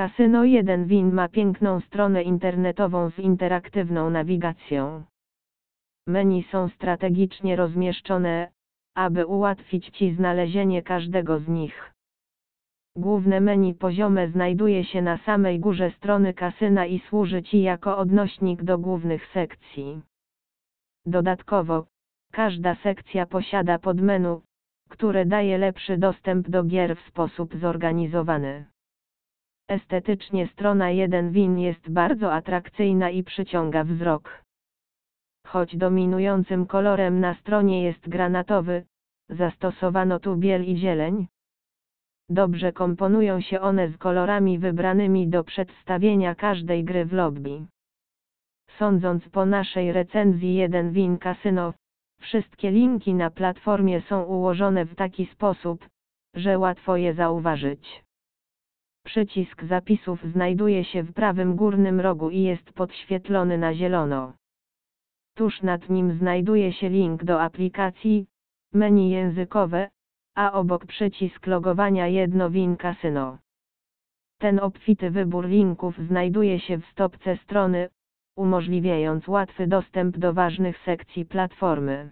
Kasyno 1 Win ma piękną stronę internetową z interaktywną nawigacją. Menu są strategicznie rozmieszczone, aby ułatwić Ci znalezienie każdego z nich. Główne menu poziome znajduje się na samej górze strony kasyna i służy Ci jako odnośnik do głównych sekcji. Dodatkowo, każda sekcja posiada podmenu, które daje lepszy dostęp do gier w sposób zorganizowany. Estetycznie strona 1 win jest bardzo atrakcyjna i przyciąga wzrok. Choć dominującym kolorem na stronie jest granatowy, zastosowano tu biel i zieleń. Dobrze komponują się one z kolorami wybranymi do przedstawienia każdej gry w lobby. Sądząc po naszej recenzji 1 Win Casino, wszystkie linki na platformie są ułożone w taki sposób, że łatwo je zauważyć. Przycisk zapisów znajduje się w prawym górnym rogu i jest podświetlony na zielono. Tuż nad nim znajduje się link do aplikacji, menu językowe, a obok przycisk logowania jedno Win Casino. Ten obfity wybór linków znajduje się w stopce strony, umożliwiając łatwy dostęp do ważnych sekcji platformy.